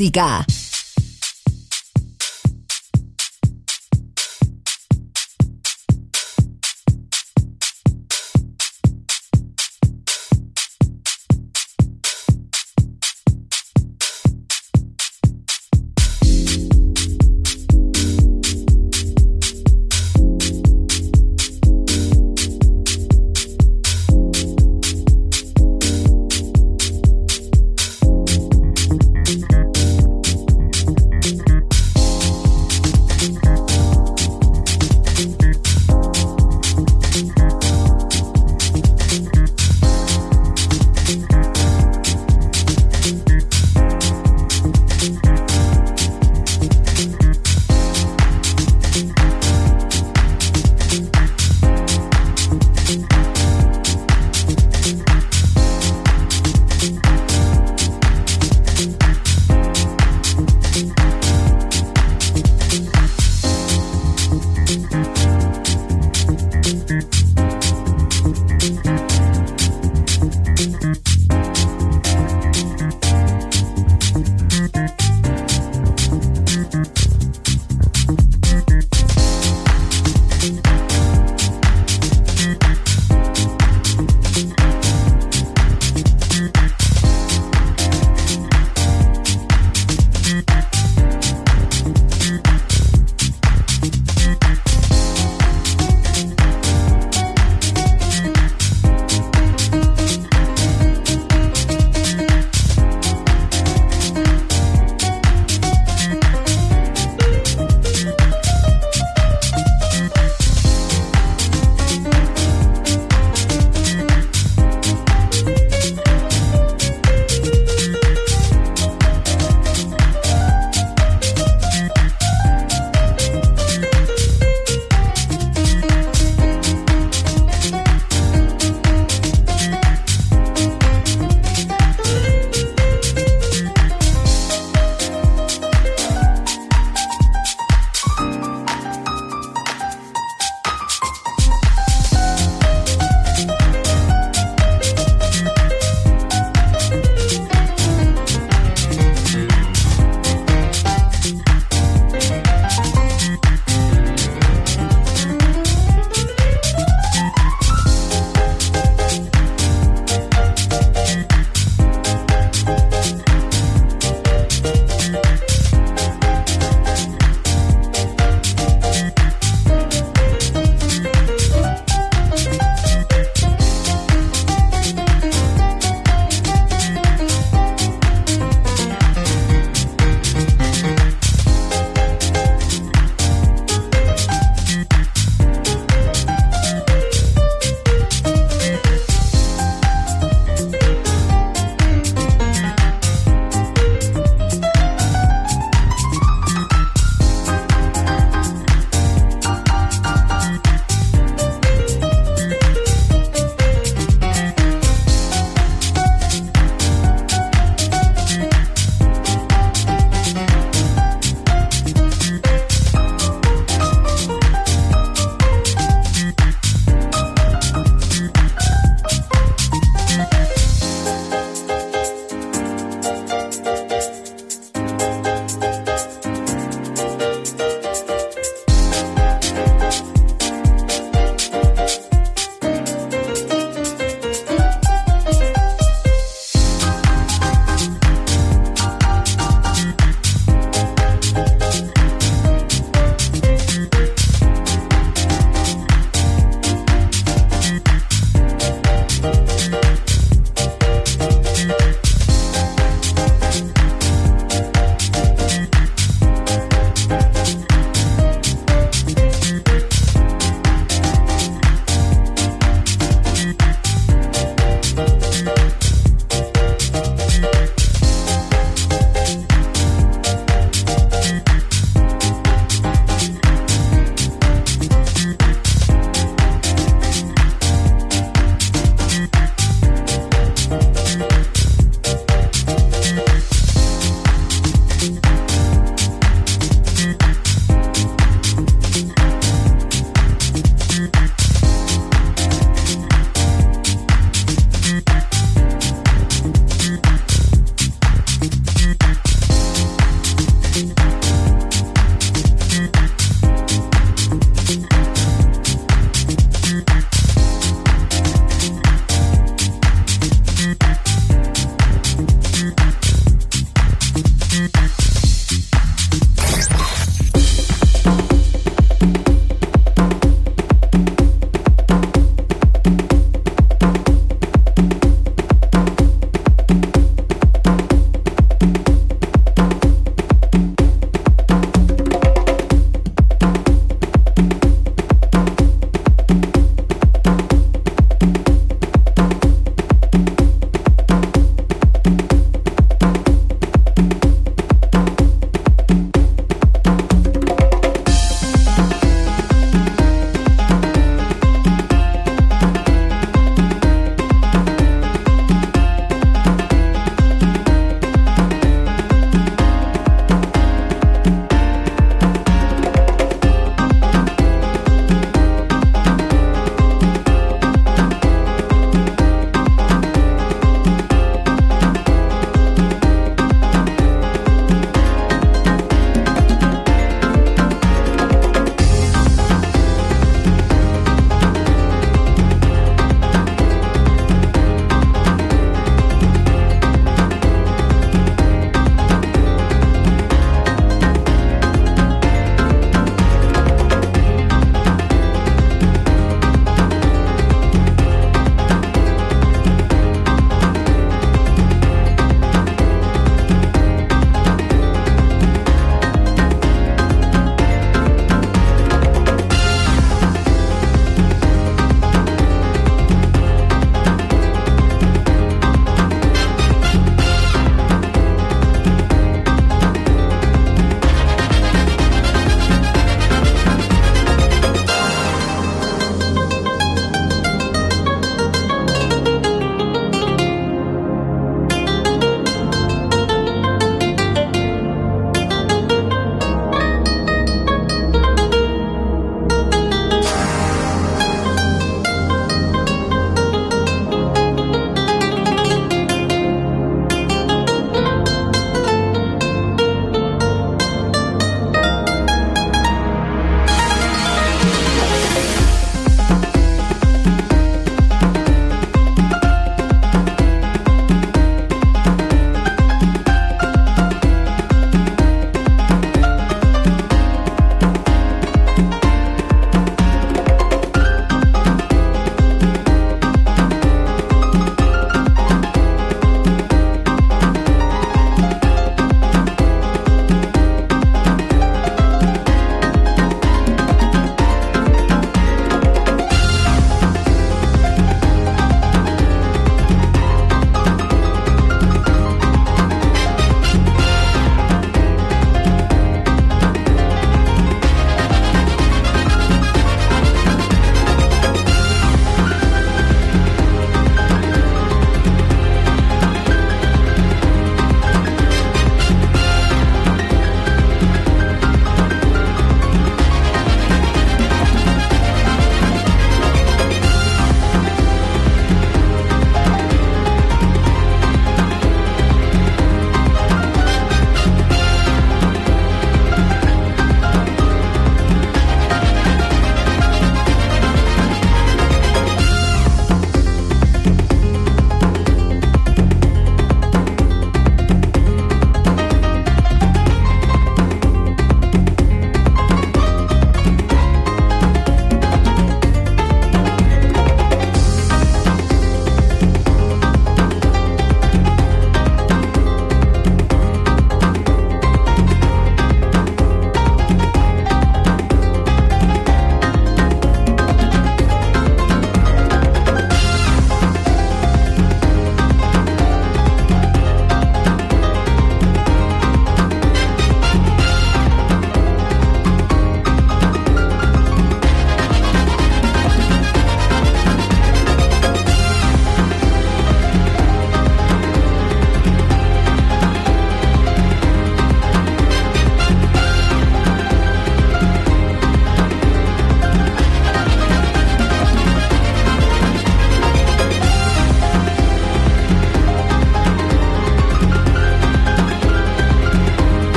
A